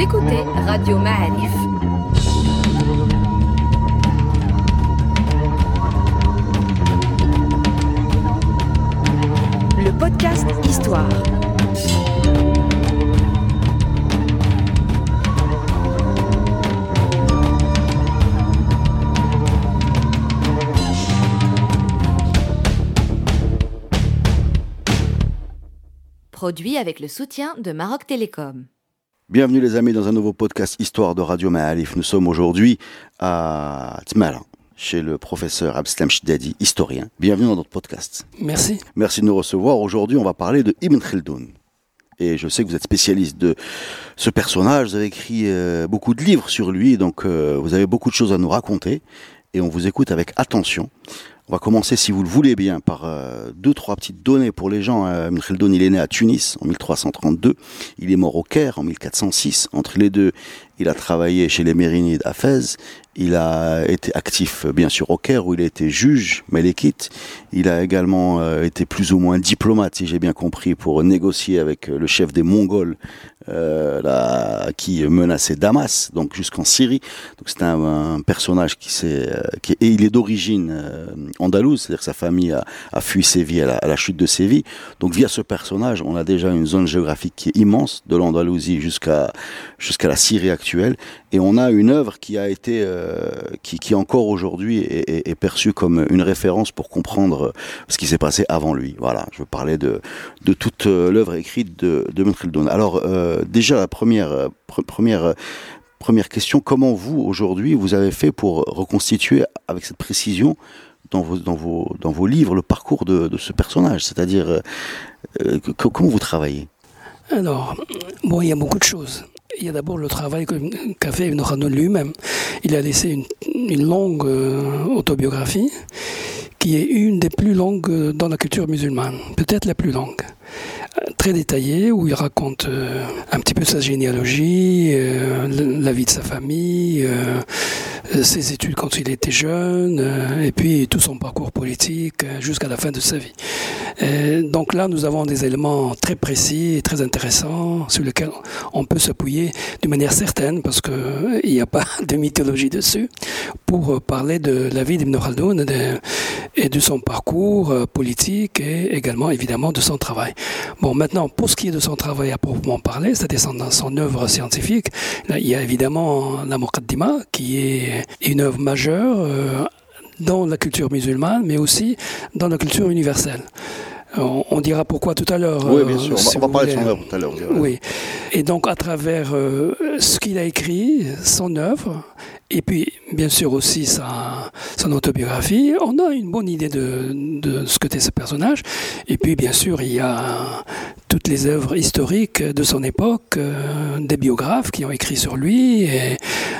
Écoutez Radio Ma'arif. Le podcast Histoire. Produit avec le soutien de Maroc Télécom. Bienvenue les amis dans un nouveau podcast Histoire de Radio Ma'alif. Nous sommes aujourd'hui à Tmala, chez le professeur Abslam Shidadi, historien. Bienvenue dans notre podcast. Merci. Merci de nous recevoir. Aujourd'hui, on va parler de Ibn Khaldun. Et je sais que vous êtes spécialiste de ce personnage, vous avez écrit euh, beaucoup de livres sur lui, donc euh, vous avez beaucoup de choses à nous raconter, et on vous écoute avec attention. On va commencer, si vous le voulez bien, par euh, deux, trois petites données pour les gens. Euh, Ibn Khaldun, il est né à Tunis en 1332. Il est mort au Caire en 1406. Entre les deux, il a travaillé chez les Mérinides à Fès. Il a été actif, bien sûr, au Caire, où il a été juge, Melekite. Il a également euh, été plus ou moins diplomate, si j'ai bien compris, pour négocier avec le chef des Mongols euh, là, qui menaçait Damas, donc jusqu'en Syrie. Donc c'est un, personnage qui s'est, euh, qui et il est d'origine euh, andalouse, c'est-à-dire que sa famille a, a fui Séville à la, à la, chute de Séville. Donc via ce personnage, on a déjà une zone géographique qui est immense, de l'Andalousie jusqu'à jusqu'à la Syrie actuelle, et on a une œuvre qui a été, euh, qui, qui encore aujourd'hui est, perçue comme une référence pour comprendre ce qui s'est passé avant lui. Voilà, je parler de de toute l'œuvre écrite de de Khaldun. Alors déjà la première pr première première question comment vous aujourd'hui vous avez fait pour reconstituer avec cette précision dans vos dans vos dans vos livres le parcours de, ce personnage? C'est-à-dire euh, comment vous travaillez? Alors bon il y a beaucoup de choses il y a d'abord le travail qu'a fait Ibn Khaldun lui-même. Il a laissé une, longue euh, autobiographie qui est une des plus longues dans la culture musulmane, peut-être la plus longue très détaillé où il raconte euh, un petit peu sa généalogie, euh, la vie de sa famille, euh, ses études quand il était jeune, et puis tout son parcours politique jusqu'à la fin de sa vie. Donc là, nous avons des éléments très précis et très intéressants sur lesquels on peut s'appuyer d'une manière certaine, parce qu'il n'y a pas de mythologie dessus, pour parler de la vie d'Ibn Khaldun et de son parcours politique et également évidemment de son travail. Bon, maintenant, pour ce qui est de son travail à proprement parler, c'est-à-dire son, son œuvre scientifique, là, il y a évidemment la Muqaddima, qui est une œuvre majeure euh, dans la culture musulmane, mais aussi dans la culture universelle. On, on dira pourquoi tout à l'heure. Oui, bien sûr. Euh, si on va, on va parler de son œuvre tout à l'heure. Oui. Et donc, à travers euh, ce qu'il a écrit, son œuvre, et puis, bien sûr, aussi sa, son autobiographie, on a une bonne idée de, ce que était ce personnage. Et puis, bien sûr, il y a toutes les œuvres historiques de son époque, euh, des biographes qui ont écrit sur lui,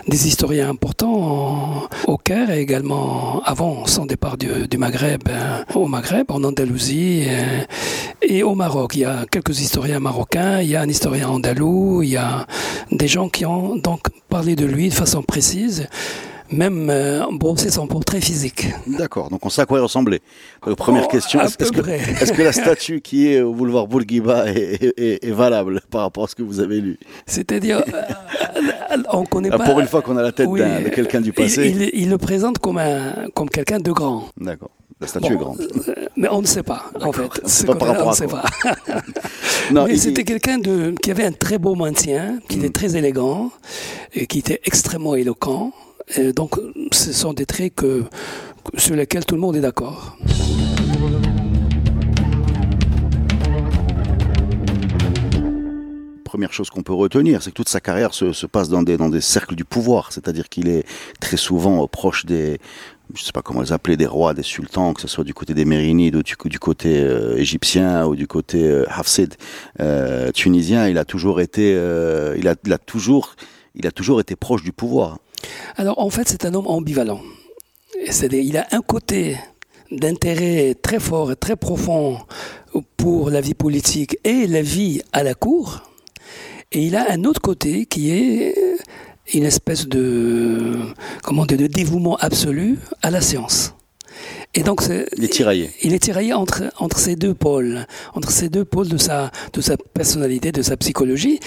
des historiens importants au Caire et également avant son départ du, Maghreb, hein, au Maghreb, en Andalousie euh, et au Maroc. Il y a quelques historiens marocains, il y a un historien andalou, il y a des gens qui ont donc parlé de lui de façon précise même euh, brosser son portrait physique. D'accord, donc on sait à quoi il ressemblait. Euh, première oh, question, est-ce est que, est que, la statue qui est au boulevard Bourguiba est, est, est, valable par rapport à ce que vous avez lu? C'est-à-dire, euh, on connaît ah, pas... Pour une fois qu'on a la tête oui, de quelqu'un du passé. Il, il, il, le présente comme, un, comme quelqu'un de grand. D'accord. La statue bon, est grande. Mais on ne sait pas, en fait. C'est pas par rapport on ne sait pas. Non, Mais il- c'était quelqu'un de, qui avait un très beau maintien, qui était très élégant, et qui était extrêmement éloquent. Et donc, ce sont des traits que, sur lesquels tout le monde est d'accord. première chose qu'on peut retenir, c'est que toute sa carrière se, se passe dans des, dans des cercles du pouvoir, c'est-à-dire qu'il est très souvent proche des, je sais pas comment les appeler, des rois, des sultans, que ce soit du côté des Mérinides ou du, côté euh, égyptien ou du côté euh, Hafsid euh, tunisien. Il a toujours été, euh, il a toujours, il a toujours été proche du pouvoir. Alors, en fait, c'est un homme ambivalent. C'est-à-dire, il a un côté d'intérêt très fort et très profond pour la vie politique et la vie à la cour. Et il a un autre côté qui est une espèce de, comment dire, de dévouement absolu à la science. Et donc, il est tiraillé. Il est tiraillé entre, entre ces deux pôles, entre ces deux pôles de sa, de sa personnalité, de sa psychologie.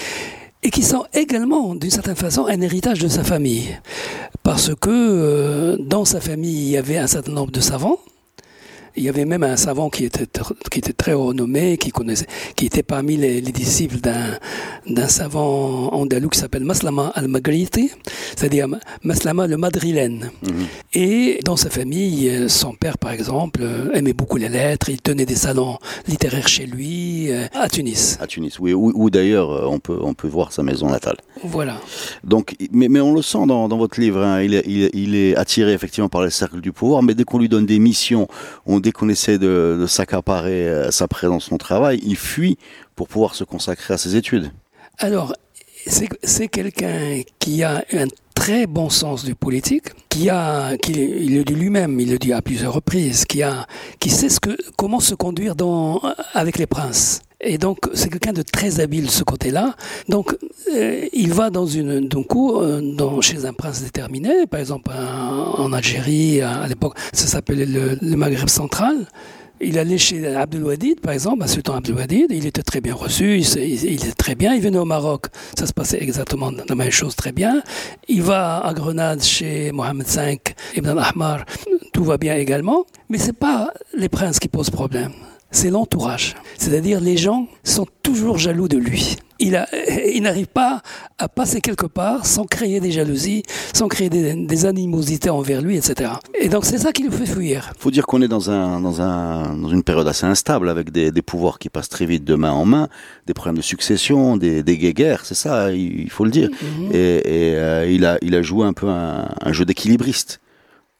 et qui sont également, d'une certaine façon, un héritage de sa famille. Parce que euh, dans sa famille, il y avait un certain nombre de savants, il y avait même un savant qui était, qui était très renommé, qui connaissait, qui était parmi les, les disciples d'un, savant andalou qui s'appelle Maslama al-Maghriti, c'est-à-dire Maslama le madrilène. Mhm. Et dans sa famille, son père, par exemple, aimait beaucoup les lettres, il tenait des salons littéraires chez lui, euh, à Tunis. À Tunis, oui, où, d'ailleurs euh, on peut, on peut voir sa maison natale. Voilà. Donc, mais, mais on le sent dans, dans votre livre, hein, il, est, il, il, est attiré effectivement par les cercles du pouvoir, mais dès qu'on lui donne des missions, on dès qu'on essaie de, s'accaparer euh, sa présence, son travail, il fuit pour pouvoir se consacrer à ses études. Alors, c'est quelqu'un qui a un très bon sens du politique, qui a, qui, il le dit lui-même, il le dit à plusieurs reprises, qui a, qui sait ce que, comment se conduire dans, avec les princes. Et donc, c'est quelqu'un de très habile ce côté-là. Donc, euh, il va dans une donc euh, dans, chez un prince déterminé, par exemple en Algérie, à, l'époque, ça s'appelait le, Maghreb central. Il allait chez Abdelwadid, par exemple, à Sultan Abdelwadid, il était très bien reçu, il, il, était très bien. Il venait au Maroc, ça se passait exactement la même chose, très bien. Il va à Grenade chez Mohamed V, Ibn al-Ahmar, tout va bien également. Mais c'est pas les princes qui posent problème c'est l'entourage. C'est-à-dire les gens sont toujours jaloux de lui. Il, il n'arrive pas à passer quelque part sans créer des jalousies, sans créer des, animosités envers lui, etc. Et donc c'est ça qui le fait fuir. Il faut dire qu'on est dans, un, dans, un, dans une période assez instable, avec des, des, pouvoirs qui passent très vite de main en main, des problèmes de succession, des, des guéguerres, c'est ça, il, faut le dire. Mm-hmm. Et, et euh, il, a, il a joué un peu un, un jeu d'équilibriste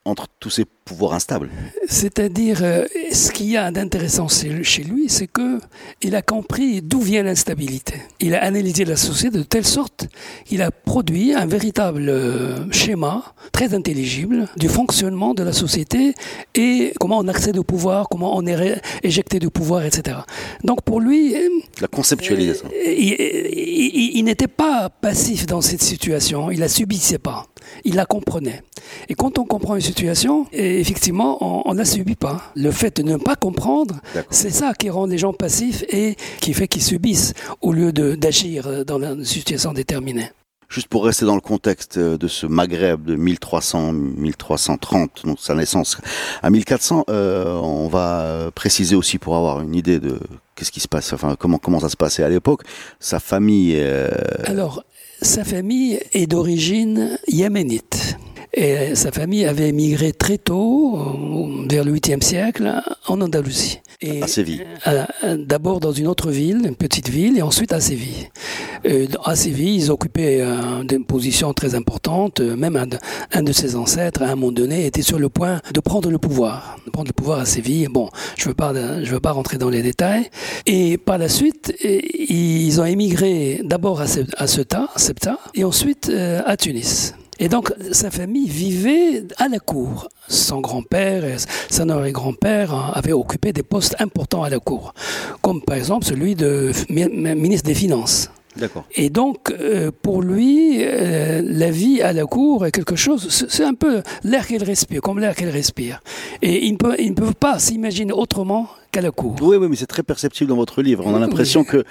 entre tous ces pouvoirs instables. C'est-à-dire, euh, ce qu'il y a d'intéressant chez lui, c'est que il a compris d'où vient l'instabilité. Il a analysé la société de telle sorte qu'il a produit un véritable euh, schéma très intelligible du fonctionnement de la société et comment on accède au pouvoir, comment on est éjecté du pouvoir, etc. Donc pour lui, euh, la conceptualisation. il, il n'était pas passif dans cette situation, il la subissait pas il la comprenait. Et quand on comprend une situation, effectivement, on ne la subit pas. Le fait de ne pas comprendre, c'est ça qui rend les gens passifs et qui fait qu'ils subissent au lieu d'agir dans une situation déterminée. Juste pour rester dans le contexte de ce Maghreb de 1300-1330, donc sa naissance à 1400, euh, on va préciser aussi pour avoir une idée de qu'est-ce qui se passe, enfin comment comment ça se passait à l'époque. Sa famille. Euh, Alors sa famille est d'origine yéménite. Et sa famille avait émigré très tôt, vers le 8e siècle, en Andalousie. Et à Séville. D'abord dans une autre ville, une petite ville, et ensuite à Séville. à Séville, ils occupaient euh, une position très importante. Même un de, ses ancêtres, à un moment donné, était sur le point de prendre le pouvoir, de prendre le pouvoir à Séville. Bon, je veux pas, je veux pas rentrer dans les détails. Et par la suite, ils ont émigré d'abord à Ceuta, Septa, et ensuite euh, à Tunis. Et donc, sa famille vivait à la cour. Son grand-père et son arrière-grand-père avaient occupé des postes importants à la cour, comme par exemple celui de ministre des Finances. D'accord. Et donc, euh, pour lui, euh, la vie à la cour est quelque chose, c'est un peu l'air qu'elle respire, comme l'air qu'elle respire. Et ils ne peuvent, ils ne peuvent pas s'imaginer autrement qu'à la cour. Oui, oui, mais c'est très perceptible dans votre livre. On a l'impression que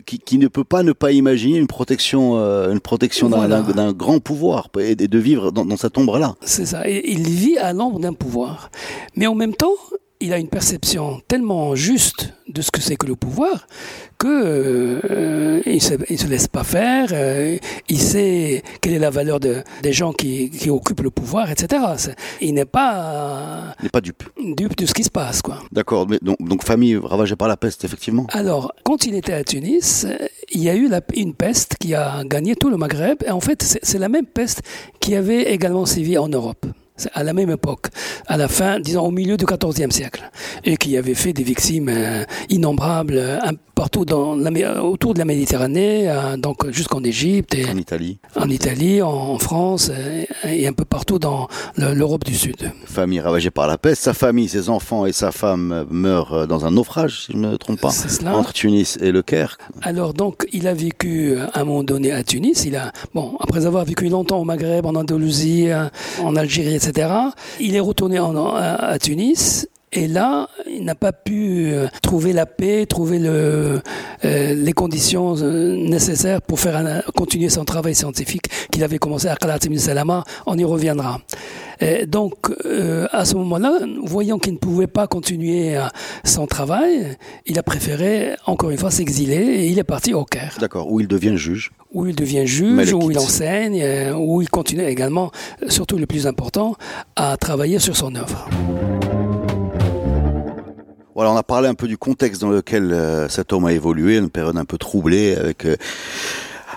qui, ne peut pas ne pas imaginer une protection, euh, une protection d'un grand pouvoir et de vivre dans, dans cette ombre-là. C'est ça. Et il vit à l'ombre d'un pouvoir. Mais en même temps, il a une perception tellement juste de ce que c'est que le pouvoir que euh, il, se, se laisse pas faire. Euh, il sait quelle est la valeur de, des gens qui, qui occupent le pouvoir, etc. Il n'est pas il n'est pas dupe dupe de ce qui se passe, quoi. D'accord. Donc, donc famille ravagée par la peste, effectivement. Alors, quand il était à Tunis, il y a eu la, une peste qui a gagné tout le Maghreb. Et en fait, c'est la même peste qui avait également sévi en Europe à la même époque, à la fin, disons au milieu du XIVe siècle, et qui avait fait des victimes euh, innombrables euh, partout dans la, autour de la Méditerranée, euh, donc jusqu'en Égypte, et en Italie, en Italie, en, France et, un peu partout dans l'Europe du Sud. Famille ravagée par la peste, sa famille, ses enfants et sa femme meurent dans un naufrage, si je ne me trompe pas, entre Tunis et le Caire. Alors donc, il a vécu à un moment donné à Tunis. Il a, bon, après avoir vécu longtemps au Maghreb, en Andalousie, en Algérie, etc. Il est retourné en, à, Tunis et là, il n'a pas pu euh, trouver la paix, trouver le, euh, les conditions euh, nécessaires pour faire un- continuer son travail scientifique qu'il avait commencé à Qalat ibn Salama. On y reviendra. Et donc, euh, à ce moment-là, voyant qu'il ne pouvait pas continuer son travail, il a préféré, encore une fois, s'exiler et il est parti au Caire D'accord, où il devient juge. où il devient juge, où il enseigne, où il continue également, surtout le plus important, à travailler sur son œuvre. Voilà, on a parlé un peu du contexte dans lequel euh, cet homme a évolué, une période un peu troublée, avec euh,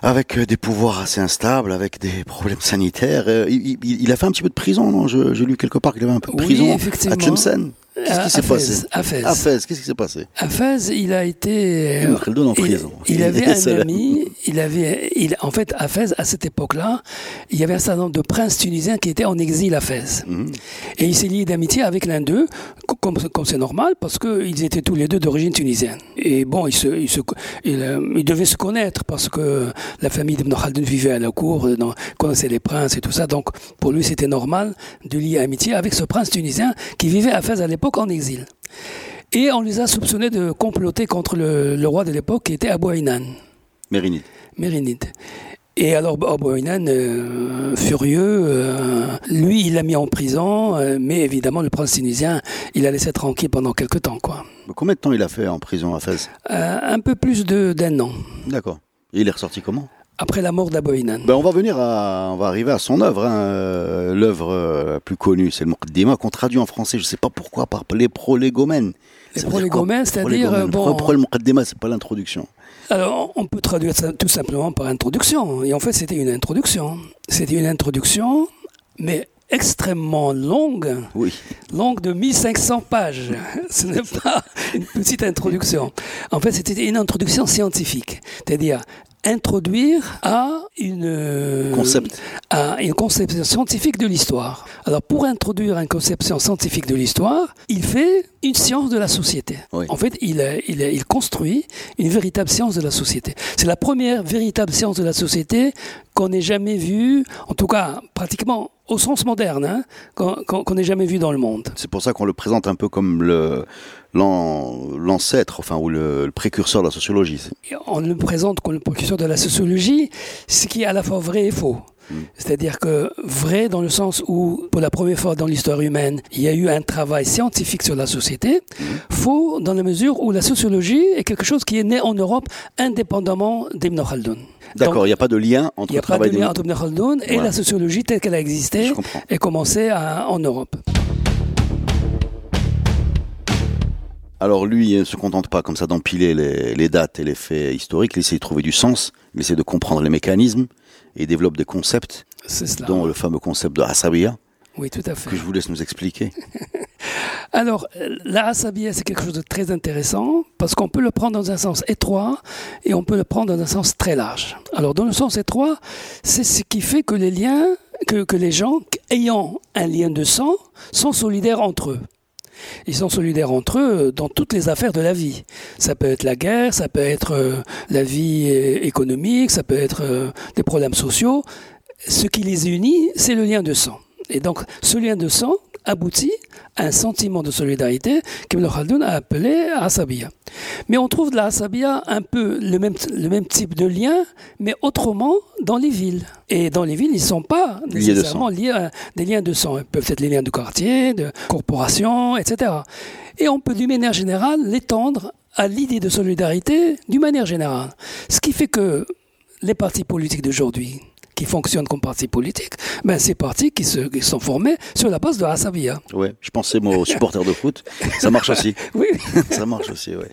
avec euh, des pouvoirs assez instables, avec des problèmes sanitaires. Euh, il, il- il a fait un petit peu de prison, non? J'ai lu quelque part qu'il avait un peu de Oui, prison à effectivement. Tlemcen. Qu'est-ce À- qui s'est à passé? Fès, à Fès. Qu'est-ce qui s'est passé? À Fès, il a été. Khaldoun en il- prison. Il, avait un ami. Il avait. Il, en fait, à Fès, à cette époque-là, il y avait un certain nombre de princes tunisiens qui étaient en exil à Fès. Mhm. Et il s'est lié d'amitié avec l'un d'eux, co- comme comme c'est normal, parce qu'ils étaient tous les deux d'origine tunisienne. Et bon, ils, se, se, euh, ils devaient se connaître parce que la famille d'Ibn Khaldoun vivait à la cour, euh, dans, connaissait les princes et tout ça. Donc, pour lui, c'était normal de lier amitié avec ce prince tunisien qui vivait à Fès à l'époque en exil. Et on les a soupçonnés de comploter contre le, le roi de l'époque qui était Abou Ainan. Mérinide. Mérinide. Et alors Abu Ainan, euh, furieux, euh, lui, il l'a mis en prison, euh, mais évidemment, le prince tunisien, il a laissé tranquille pendant quelques temps, quoi. Mais Combien de temps il a fait en prison à Fès? Un peu plus d'un an, D'accord. Et il est ressorti comment après la mort d'Abu Ainan. ben, On va venir à, on va arriver à son œuvre. hein. Euh, L'œuvre euh, la plus connue, c'est le Muqaddima qu'on traduit en français, je ne sais pas pourquoi, par les prolégomènes. Les prolégomènes, c'est-à-dire, prolégomènes bon- Pourquoi, pourquoi le Muqaddima, c'est pas l'introduction Alors, on peut traduire ça tout simplement par introduction. Et en fait, c'était une introduction. C'était une introduction, mais extrêmement longue. Oui. longue de 1500 pages. Ce n'est pas une petite introduction. En fait, c'était une introduction scientifique, c'est-à-dire introduire à une Concept. à une conception scientifique de l'histoire. Alors pour introduire une conception scientifique de l'histoire, il fait une science de la société. Oui. En fait, il, euh, il, euh, il construit une véritable science de la société. C'est la première véritable science de la société qu'on ait jamais vue, en tout cas pratiquement au sens moderne, hein, qu'on ait jamais vu dans le monde. C'est pour ça qu'on le présente un peu comme le l'ancêtre, enfin, ou le, le précurseur de la sociologie. On le présente comme le précurseur de la sociologie, ce qui est à la fois vrai et faux. C'est-à-dire que vrai dans le sens où, pour la première fois dans l'histoire humaine, il y a eu un travail scientifique sur la société. Faux dans la mesure où la sociologie est quelque chose qui est né en Europe indépendamment d'Ibn Khaldun. D'accord, il n'y a pas de lien entre le travail Khaldun et Voilà. la sociologie telle qu'elle a existé et commencé à- en Europe. Alors lui, il ne se contente pas comme ça d'empiler les, les dates et les faits historiques, il essaie de trouver du sens, il essaie de comprendre les mécanismes et il développe des concepts, cela. dont le fameux concept de Hasabiya, Oui, tout à fait. que je vous laisse nous expliquer. Alors, la asabia, c'est quelque chose de très intéressant parce qu'on peut le prendre dans un sens étroit et on peut le prendre dans un sens très large. Alors, dans le sens étroit, c'est ce qui fait que les liens, que, que les gens ayant un lien de sang sont solidaires entre eux. Ils sont solidaires entre eux dans toutes les affaires de la vie. Ça peut être la guerre, ça peut être euh, la vie euh, économique, ça peut être euh, des problèmes sociaux. Ce qui les unit, c'est le lien de sang. Et donc, ce lien de sang aboutit à un sentiment de solidarité qu'Ibn Khaldun a appelé asabiya. Mais on trouve de la asabiya un peu le même, le même type de lien, mais autrement dans les villes. Et dans les villes, ils ne sont pas nécessairement liés à des liens de sang. Ils peuvent être les liens de quartier, de corporation, etc. Et on peut, d'une manière générale, l'étendre à l'idée de solidarité d'une manière générale. Ce qui fait que les partis politiques d'aujourd'hui, qui fonctionnent comme partis politiques, ben ces partis qui, se, qui sont formés sur la base de Hasabiya. Ouais, je pensais moi aux supporters de foot, ça marche aussi. Oui, ça marche aussi, ouais.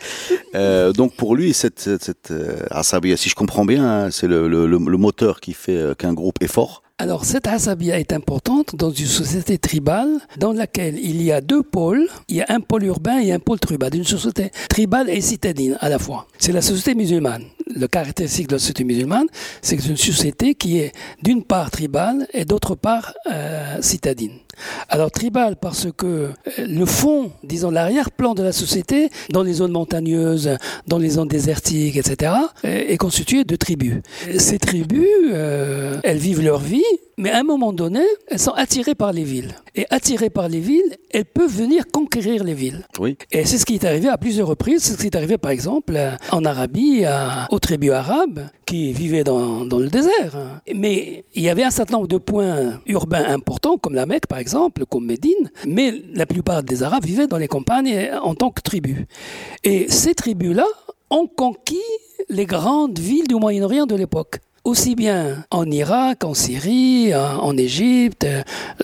Euh, donc pour lui, cette, cette, cette euh, si je comprends bien, hein, c'est le, le, le, le moteur qui fait euh, qu'un groupe est fort. Alors, cette asabia est importante dans une société tribale dans laquelle il y a deux pôles. Il y a un pôle urbain et un pôle tribal. Une société tribale et citadine à la fois. C'est la société musulmane. Le caractéristique de la société musulmane, c'est que une société qui est d'une part tribale et d'autre part euh, citadine. Alors tribal parce que euh, le fond, disons l'arrière-plan de la société, dans les zones montagneuses, dans les zones désertiques, etc., est constitué de tribus. Ces tribus, euh, elles vivent leur vie, Mais à un moment donné, elles sont attirées par les villes. Et attirées par les villes, elles peuvent venir conquérir les villes. Oui. Et c'est ce qui est arrivé à plusieurs reprises. C'est ce qui est arrivé, par exemple, en Arabie, aux tribus arabes qui vivaient dans, dans, le désert. Mais il y avait un certain nombre de points urbains importants, comme la Mecque, par exemple, comme Médine. Mais la plupart des Arabes vivaient dans les campagnes en tant que tribus. Et ces tribus-là ont conquis les grandes villes du Moyen-Orient de l'époque aussi bien en Irak, en Syrie, en, Égypte,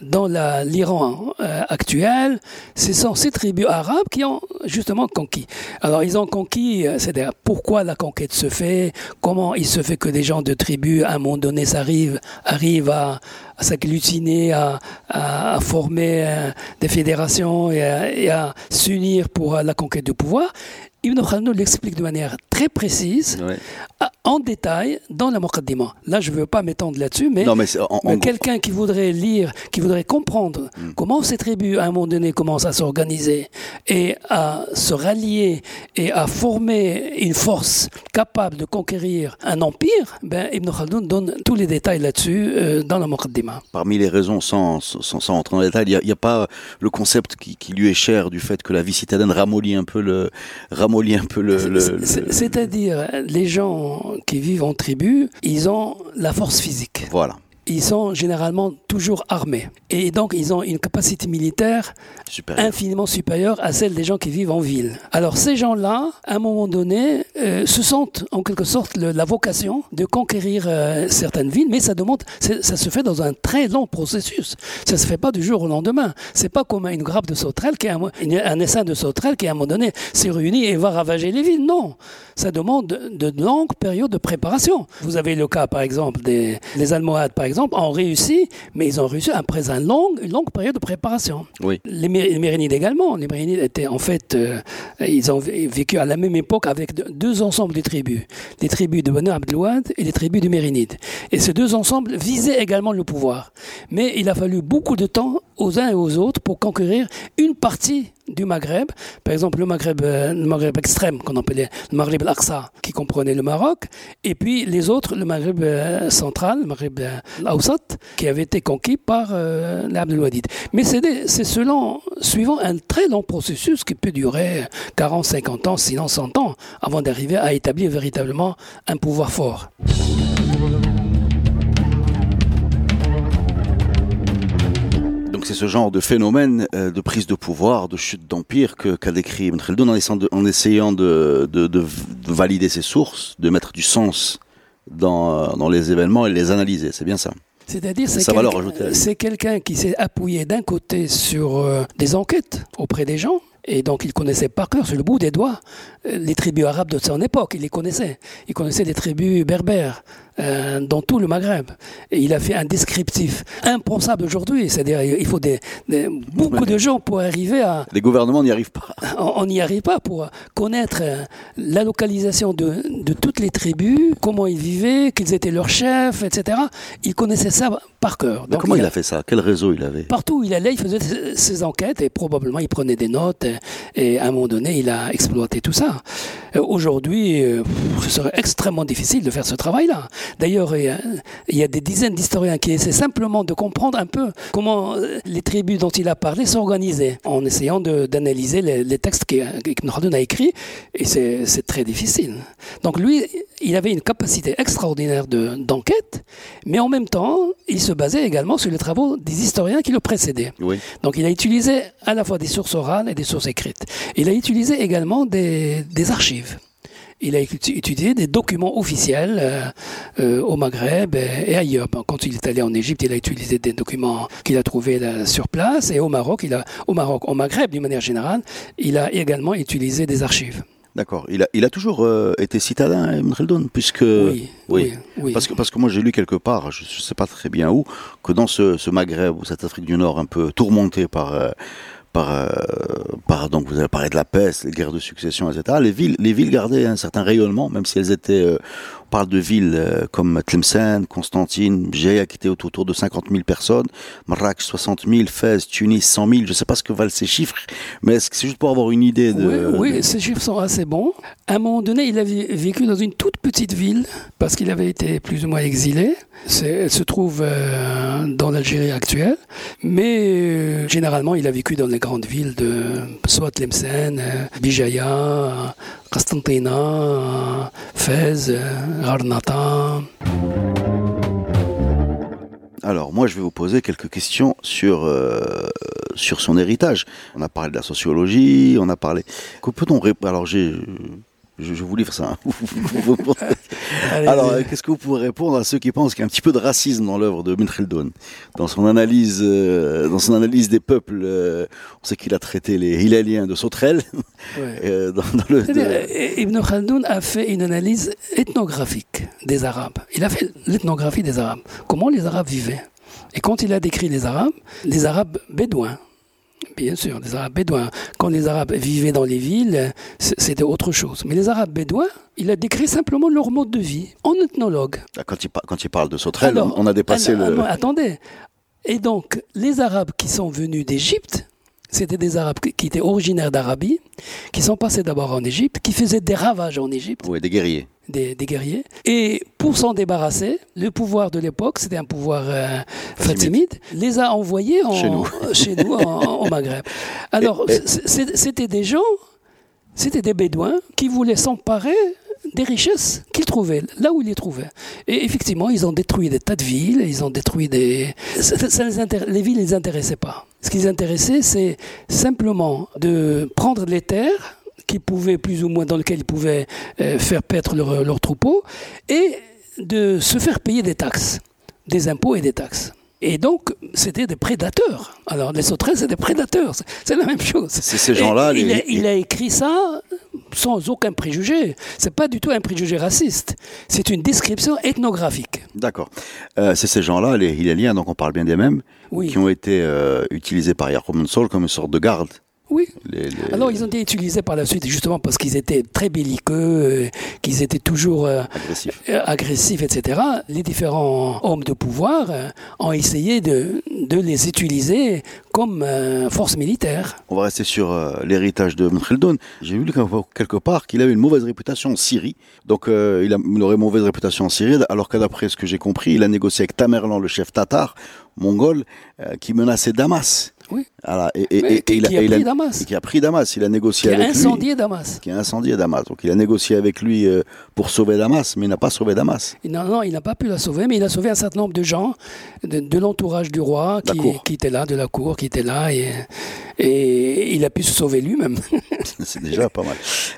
dans l'Iran euh, actuel, ce sont ces tribus arabes qui ont justement conquis. Alors ils ont conquis, euh, c'est-à-dire pourquoi la conquête se fait, comment il se fait que des gens de tribus à un moment donné s'arrivent, arrivent à, s'agglutiner, à, à, former euh, des fédérations et à, à s'unir pour la conquête du pouvoir. Ibn Khaldun l'explique de manière très précise, en détail, dans la Muqaddimah. Là, je ne veux pas m'étendre là-dessus, mais, quelqu'un qui voudrait lire, qui voudrait comprendre hmm. comment ces tribus, à un moment donné, commencent à s'organiser et à se rallier et à former une force capable de conquérir un empire, ben, Ibn Khaldun donne tous les détails là-dessus euh, dans la Muqaddimah. Parmi les raisons, sans, sans, sans entrer dans les détails, il n'y a, pas le concept qui, qui, lui est cher du fait que la vie citadine ramollit un peu le un peu le. C'est-à-dire, les gens qui vivent en tribu, ils ont la force physique. Voilà ils sont généralement toujours armés. Et donc, ils ont une capacité militaire infiniment supérieure à celle des gens qui vivent en ville. Alors, ces gens-là, à un moment donné, euh, se sentent en quelque sorte la vocation de conquérir euh, certaines villes, mais ça demande, ça se fait dans un très long processus. Ça se fait pas du jour au lendemain. C'est pas comme une grappe de sauterelles, qui un, un essaim de sauterelles qui, à un moment donné, s'est réuni et va ravager les villes. Non. Ça demande de, longues périodes de préparation. Vous avez le cas, par exemple, des, des Almohades, par exemple, ont réussi, mais ils ont réussi après une longue, une longue période de préparation. Oui. Les, Mérinides également. Les Mérinides étaient en fait, euh, ils ont vécu à la même époque avec deux ensembles de tribus. Les tribus de Banu Abdelouad et les tribus du Mérinide. Et ces deux ensembles visaient également le pouvoir. Mais il a fallu beaucoup de temps aux uns et aux autres pour conquérir une partie du Maghreb, par exemple le Maghreb, euh, le Maghreb extrême qu'on appelait le Maghreb al-Aqsa, qui comprenait le Maroc, et puis les autres, le Maghreb euh, central, le Maghreb al qui avait été conquis par euh, l'Abdelwadid. Mais c'est selon, suivant un très long processus qui peut durer 40, 50 ans, sinon 100 ans, avant d'arriver à établir véritablement un pouvoir fort. Ce genre de phénomène euh, de prise de pouvoir, de chute d'empire qu'a décrit Ibn Khaldun en essayant, de, valider ses sources, de mettre du sens dans, dans les événements et les analyser. C'est bien ça. C'est-à-dire, c'est quelqu'un qui s'est appuyé d'un côté sur euh, des enquêtes auprès des gens, et donc il connaissait par cœur, sur le bout des doigts, euh, les tribus arabes de son époque. Il les connaissait. Il connaissait les tribus berbères, euh, dans tout le Maghreb. Et il a fait un descriptif impensable aujourd'hui. C'est-à-dire, il faut des, beaucoup de gens pour arriver à. Les gouvernements n'y arrivent pas. On n'y arrive pas pour connaître euh, la localisation de, de, toutes les tribus, comment ils vivaient, quels étaient leurs chefs, etc. Il connaissait ça par cœur. Donc, comment il a, fait ça? Quel réseau il avait? Partout où il allait, il faisait ses enquêtes et probablement il prenait des notes. Et, à un moment donné, il a exploité tout ça. Euh, aujourd'hui, ce serait extrêmement difficile de faire ce travail-là. D'ailleurs, il, y a des dizaines d'historiens qui essaient simplement de comprendre un peu comment euh, les tribus dont il a parlé s'organisaient, en essayant d'analyser les, textes qu'Ibn Khaldun a écrits, et c'est très difficile. Donc lui, il avait une capacité extraordinaire d'enquête, mais en même temps, il se basait également sur les travaux des historiens qui le précédaient. Donc il a utilisé à la fois des sources orales et des sources écrites. Il a utilisé également des archives il a étudié des documents officiels euh, euh, au Maghreb et, ailleurs. Quand il est allé en Égypte, il a utilisé des documents qu'il a trouvés sur place. Et au Maroc, il a, au Maroc, au Maghreb d'une manière générale, il a également utilisé des archives. D'accord. Il a, il a toujours euh, été citadin, Ibn Khaldun, puisque oui, oui, oui, Parce que parce que moi j'ai lu quelque part, je ne sais pas très bien où, que dans ce, ce, Maghreb ou cette Afrique du Nord un peu tourmentée par par, euh, par, donc vous avez parlé de la peste, les guerres de succession, etc. Les villes, les villes gardaient un certain rayonnement, même si elles étaient, euh, parle de villes euh, comme Tlemcen, Constantine, Béjaïa qui était autour de 50 000 personnes, Marrakech 60 000, Fès, Tunis 100 000. Je ne sais pas ce que valent ces chiffres, mais c'est juste pour avoir une idée de... Oui, oui, ces chiffres sont assez bons. À un moment donné, il avait vécu dans une toute petite ville parce qu'il avait été plus ou moins exilé. Elle se trouve dans l'Algérie actuelle, mais généralement, il a vécu dans les grandes villes de soit Tlemcen, Bijaya, Constantina, Fès, Arnata. Alors moi je vais vous poser quelques questions sur euh, sur son héritage. On a parlé de la sociologie, on a parlé. Que peut-on Alors j'ai je, je, vous livre ça. Alors, qu'est-ce que vous pouvez répondre à ceux qui pensent qu'il y a un petit peu de racisme dans l'œuvre de Khaldun Dans son analyse, euh, dans son analyse des peuples, euh, on sait qu'il a traité les Hilaliens de sauterelles. Ouais. euh, dans, dans le, de... Ibn Khaldun a fait une analyse ethnographique des Arabes. Il a fait l'ethnographie des Arabes. Comment les Arabes vivaient? Et quand il a décrit les Arabes, les Arabes bédouins, Bien sûr, les Arabes bédouins. Quand les Arabes vivaient dans les villes, c'était autre chose. Mais les Arabes bédouins, il a décrit simplement leur mode de vie, en ethnologue. Ah, quand il, quand il parle de sauterelles, alors, on a dépassé alors, le... Attendez. Et donc, les Arabes qui sont venus d'Égypte, c'était des Arabes qui étaient originaires d'Arabie, qui sont passés d'abord en Égypte, qui faisaient des ravages en Égypte. Oui, des guerriers. Des, des, guerriers. Et pour s'en débarrasser, le pouvoir de l'époque, c'était un pouvoir euh, fatimide, les a envoyés en, chez nous, chez nous en, au Maghreb. Alors, c'était des gens, c'était des Bédouins qui voulaient s'emparer des richesses qu'ils trouvaient, là où ils les trouvaient. Et effectivement, ils ont détruit des tas de villes, ils ont détruit des... Ça, ça les, intér... les villes ne les intéressaient pas. Ce qui les intéressait, c'est simplement de prendre les terres qui pouvaient plus ou moins dans lesquelles ils pouvaient euh, faire paître leur, leur troupeau et de se faire payer des taxes, des impôts et des taxes. Et donc, c'était des prédateurs. Alors, les sauterelles, c'est des prédateurs. C'est la même chose. C'est ces gens-là. Les... Il, a, écrit ça sans aucun préjugé. C'est pas du tout un préjugé raciste. C'est une description ethnographique. D'accord. Euh, c'est ces gens-là, les Hilaliens, donc on parle bien des mêmes, oui. qui ont été euh, utilisés par Mansour comme une sorte de garde. Oui. Les, les... Alors ils ont été utilisés par la suite justement parce qu'ils étaient très belliqueux, euh, qu'ils étaient toujours euh, agressifs. Euh, agressifs, etc. Les différents hommes de pouvoir ont essayé de, de, les utiliser comme force militaire. On va rester sur l'héritage de Mkheldoun. J'ai lu quelque part qu'il avait une mauvaise réputation en Syrie. Donc il, a, il, aurait une mauvaise réputation en Syrie, alors que d'après ce que j'ai compris, il a négocié avec Tamerlan, le chef tatar mongol, qui menaçait Damas. Oui. Voilà. Et, et, et, qui, il a, qui a il pris a, Damas. Qui a pris Damas. Il a négocié qui avec a incendié Damas. Qui a incendié Damas. Donc il a négocié avec lui euh, pour sauver Damas, mais il n'a pas sauvé Damas. Non, non, il n'a pas pu la sauver, mais il a sauvé un certain nombre de gens de, de l'entourage du roi qui, qui étaient là, de la cour, qui étaient là, et, et il a pu se sauver lui-même. c'est déjà pas mal.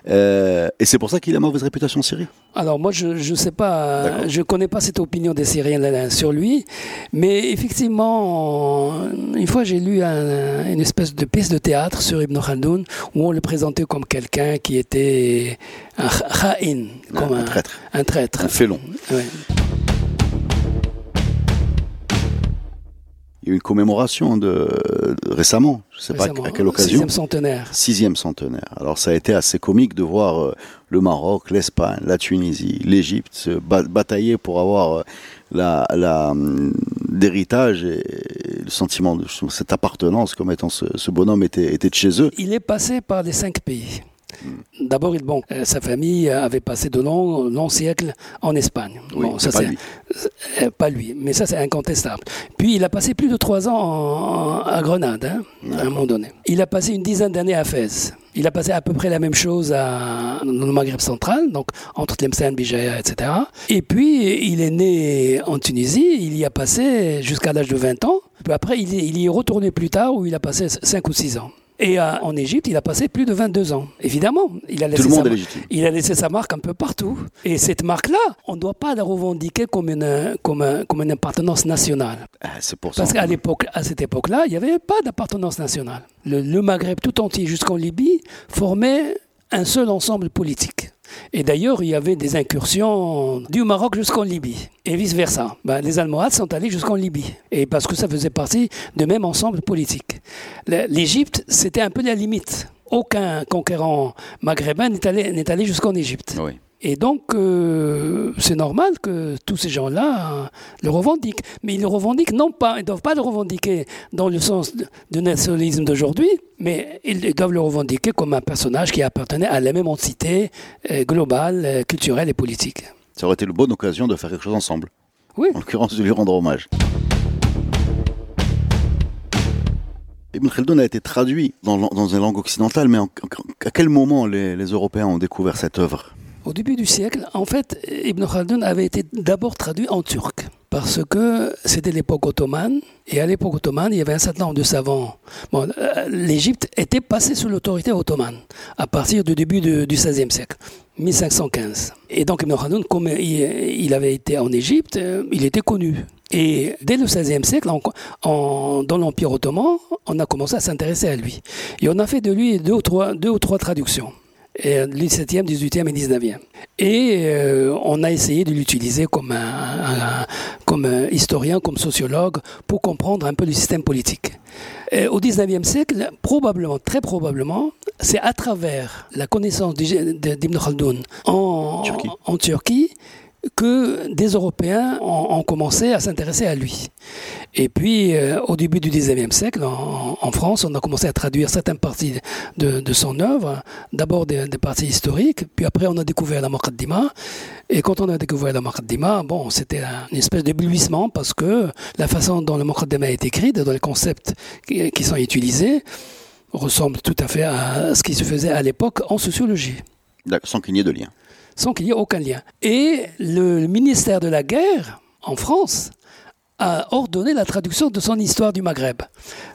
Euh, et c'est pour ça qu'il a mauvaise réputation en Syrie Alors moi, je ne sais pas, je connais pas cette opinion des Syriens là, sur lui, mais effectivement, une fois j'ai lu un, une espèce de pièce de théâtre sur Ibn Khaldoun où on le présentait comme quelqu'un qui était un kha'in, comme un, un, traître. Un traître. Un félon. Ouais. Il y a eu une commémoration de, de récemment, je ne sais récemment, pas à quelle occasion. Sixième centenaire. Sixième centenaire. Alors ça a été assez comique de voir euh, le Maroc, l'Espagne, la Tunisie, l'Égypte se ba batailler pour avoir euh, la, la d'héritage et le sentiment de cette appartenance comme étant ce, ce bonhomme était, était de chez eux. Il est passé par les cinq pays. D'abord, bon, euh, sa famille avait passé de longs, longs siècles en Espagne. Oui, bon, ça pas, lui. Euh, pas lui, mais ça c'est incontestable. Puis il a passé plus de trois ans en, en, à Grenade, hein, à un moment donné. Il a passé une dizaine d'années à Fès. Il a passé à peu près la même chose à, dans le Maghreb central, donc entre Tlemcen, Bijaya, etc. Et puis il est né en Tunisie, il y a passé jusqu'à l'âge de 20 ans. Puis après, il, il y est retourné plus tard où il a passé 5 ou 6 ans. Et euh, en Égypte, il a passé plus de 22 ans. Évidemment, il a laissé, Tout le monde sa, est légitime. il a laissé sa marque un peu partout. Et cette marque-là, on ne doit pas la revendiquer comme une, comme, un, comme une appartenance nationale. Ah, c'est pour Parce qu'à l'époque, à cette époque-là, il n'y avait pas d'appartenance nationale. Le, le Maghreb tout entier jusqu'en Libye formait un seul ensemble politique. Et d'ailleurs, il y avait des incursions du Maroc jusqu'en Libye, et vice-versa. Ben, les Almohades sont allés jusqu'en Libye, et parce que ça faisait partie de même ensemble politique. L'Égypte, c'était un peu la limite. Aucun conquérant maghrébin n'est allé, jusqu'en Égypte. Et donc, euh, c'est normal que tous ces gens-là euh, le revendiquent. Mais ils le revendiquent non pas, ils ne doivent pas le revendiquer dans le sens du nationalisme d'aujourd'hui, mais ils doivent le revendiquer comme un personnage qui appartenait à la même entité euh, globale, culturelle et politique. Ça aurait été une bonne occasion de faire quelque chose ensemble. Oui. En l'occurrence, de lui rendre hommage. Ibn Khaldun a été traduit dans, dans une langue occidentale, mais à quel moment les, les Européens ont découvert cette œuvre? Au début du siècle, en fait, Ibn Khaldun avait été d'abord traduit en turc parce que c'était l'époque ottomane, et à l'époque ottomane, il y avait un certain nombre de savants. Euh, L'Égypte était passée sous l'autorité ottomane à partir du début du XVIe siècle, 1515. Et donc Ibn Khaldun, comme il, avait été en Égypte, euh, il était connu. Et dès le XVIe siècle, dans l'Empire ottoman, on a commencé à s'intéresser à lui. Et on a fait de lui deux ou trois traductions. 17e, 18e et 19e. Et euh, on a essayé de l'utiliser comme un, comme historien, comme sociologue, pour comprendre un peu le système politique. au 19e siècle, probablement, très probablement, c'est à travers la connaissance d'Ibn Khaldun en, en Turquie que des Européens ont, commencé à s'intéresser à lui. Et puis, euh, au début du XIXe siècle, en, France, on a commencé à traduire certaines parties de, son œuvre, d'abord des, parties historiques, puis après on a découvert la Muqaddima. Et quand on a découvert la Muqaddima, bon, c'était une espèce d'éblouissement parce que la façon dont la Muqaddima est écrite, dans les concepts qui, sont utilisés, ressemble tout à fait à ce qui se faisait à l'époque en sociologie. Sans qu'il n'y ait de lien sans qu'il y ait aucun lien. Et le ministère de la Guerre, en France, a ordonné la traduction de son histoire du Maghreb.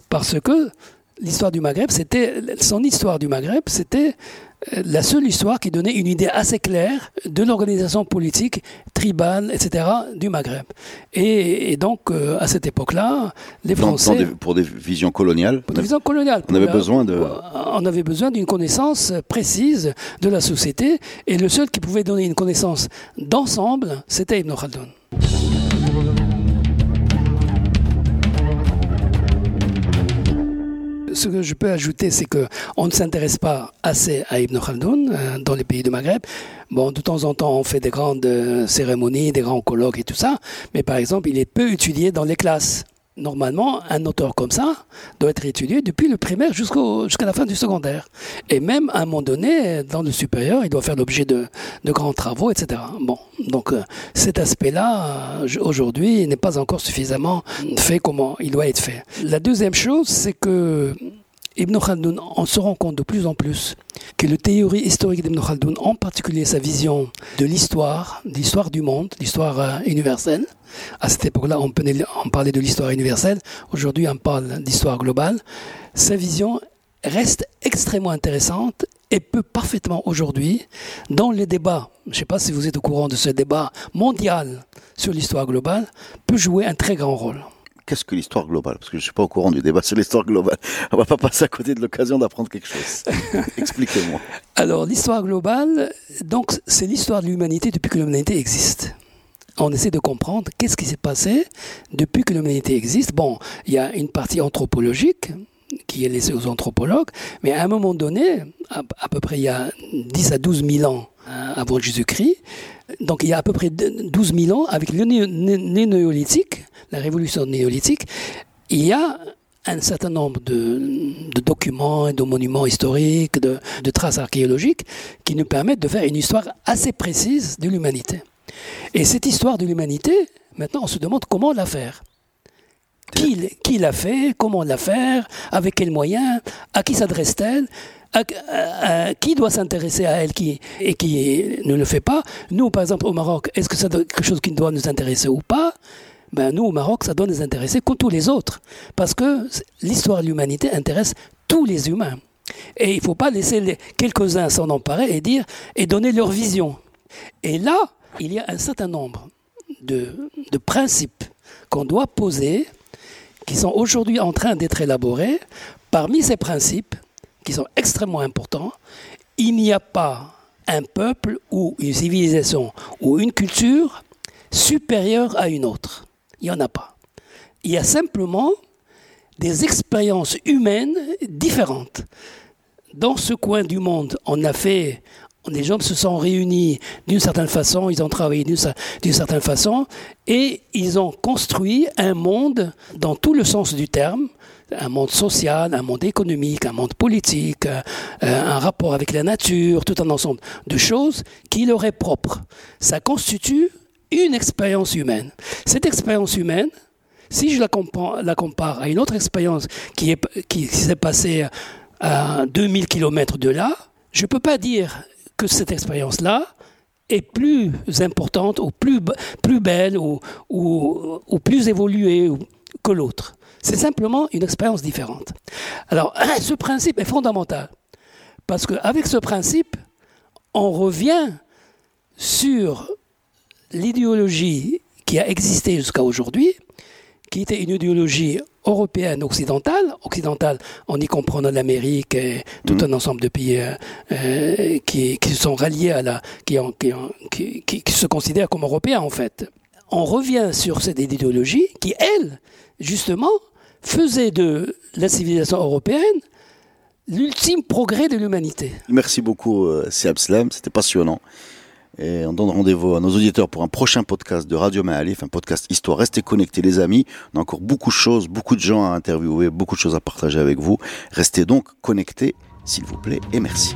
Parce que l'histoire du Maghreb, c'était son histoire du Maghreb, c'était euh, la seule histoire qui donnait une idée assez claire de l'organisation politique tribale, etc., du Maghreb. Et, donc, euh, à cette époque-là, les Français... pour des visions coloniales Pour des visions coloniales. On avait besoin de... On avait besoin d'une connaissance précise de la société, et le seul qui pouvait donner une connaissance d'ensemble, c'était Ibn Khaldun. Ce que je peux ajouter, c'est que on ne s'intéresse pas assez à Ibn Khaldun euh, dans les pays du Maghreb. Bon, de temps en temps, on fait des grandes euh, cérémonies, des grands colloques et tout ça, mais par exemple, il est peu étudié dans les classes. Normalement, un auteur comme ça doit être étudié depuis le primaire jusqu'à la fin du secondaire. Et même à un moment donné, dans le supérieur, il doit faire l'objet de, grands travaux, etc. Bon, donc euh, cet aspect-là, aujourd'hui, n'est pas encore suffisamment fait comment il doit être fait. La deuxième chose, c'est que Ibn Khaldun, on se rend compte de plus en plus que la théorie historique d'Ibn Khaldun, en particulier sa vision de l'histoire, de l'histoire du monde, l'histoire euh, universelle, à cette époque-là, on, on parlait de l'histoire universelle, aujourd'hui on parle d'histoire globale, sa vision reste extrêmement intéressante et peut parfaitement aujourd'hui, dans les débats, je ne sais pas si vous êtes au courant de ce débat mondial sur l'histoire globale, peut jouer un très grand rôle qu'est-ce que l'histoire globale? Parce que je ne suis pas au courant du débat sur l'histoire globale. On ne va pas passer à côté de l'occasion d'apprendre quelque chose. Expliquez-moi. Alors, l'histoire globale, donc, c'est l'histoire de l'humanité depuis que l'humanité existe. On essaie de comprendre qu'est-ce qui s'est passé depuis que l'humanité existe. Bon, il y a une partie anthropologique qui est laissée aux anthropologues, mais à un moment donné, à, peu près il y a 10 à 12 000 ans hein, avant Jésus-Christ, donc il y a à peu près 12 000 ans, avec le néolithique, la révolution néolithique, il y a un certain nombre de, documents et de monuments historiques, de, traces archéologiques, qui nous permettent de faire une histoire assez précise de l'humanité. Et cette histoire de l'humanité, maintenant on se demande comment la faire. Qui, qui l'a fait, comment la faire, avec quels moyens, à qui s'adresse-t-elle? Qui doit s'intéresser à elle et qui ne le fait pas? Nous, par exemple, au Maroc, est-ce que c'est quelque chose qui doit nous intéresser ou pas? Ben, Nous, au Maroc, ça doit nous intéresser comme tous les autres. Parce que l'histoire de l'humanité intéresse tous les humains. Et il ne faut pas laisser quelques-uns s'en emparer et dire et donner leur vision. Et là, il y a un certain nombre de, de principes qu'on doit poser, qui sont aujourd'hui en train d'être élaborés. Parmi ces principes, qui sont extrêmement importants. Il n'y a pas un peuple ou une civilisation ou une culture supérieure à une autre. Il n'y en a pas. Il y a simplement des expériences humaines différentes. Dans ce coin du monde, on a fait, les gens se sont réunis d'une certaine façon, ils ont travaillé d'une certaine façon, et ils ont construit un monde dans tout le sens du terme, un monde social, un monde économique, un monde politique, euh, un rapport avec la nature, tout un ensemble de choses qui leur est propre. Ça constitue une expérience humaine. Cette expérience humaine, si je la compare, à une autre expérience qui, qui s'est passée à 2000 km de là, je ne peux pas dire que cette expérience-là est plus importante ou plus, belle ou, ou, plus évoluée que l'autre. C'est simplement une expérience différente. Alors, ce principe est fondamental. Parce qu'avec ce principe, on revient sur l'idéologie qui a existé jusqu'à aujourd'hui, qui était une idéologie européenne occidentale, occidentale en y comprenant l'Amérique et tout mm. un ensemble de pays euh, euh, qui, qui, sont ralliés à la, qui, qui, qui, qui, se considèrent comme européens en fait. On revient sur cette idéologie qui, elle, justement, faisait de la civilisation européenne l'ultime progrès de l'humanité. Merci beaucoup, euh, Siab Slam, c'était passionnant. Et on donne rendez-vous à nos auditeurs pour un prochain podcast de Radio Maalif, un podcast histoire. Restez connectés les amis, on a encore beaucoup de choses, beaucoup de gens à interviewer, beaucoup de choses à partager avec vous. Restez donc connectés, s'il vous plaît, et merci.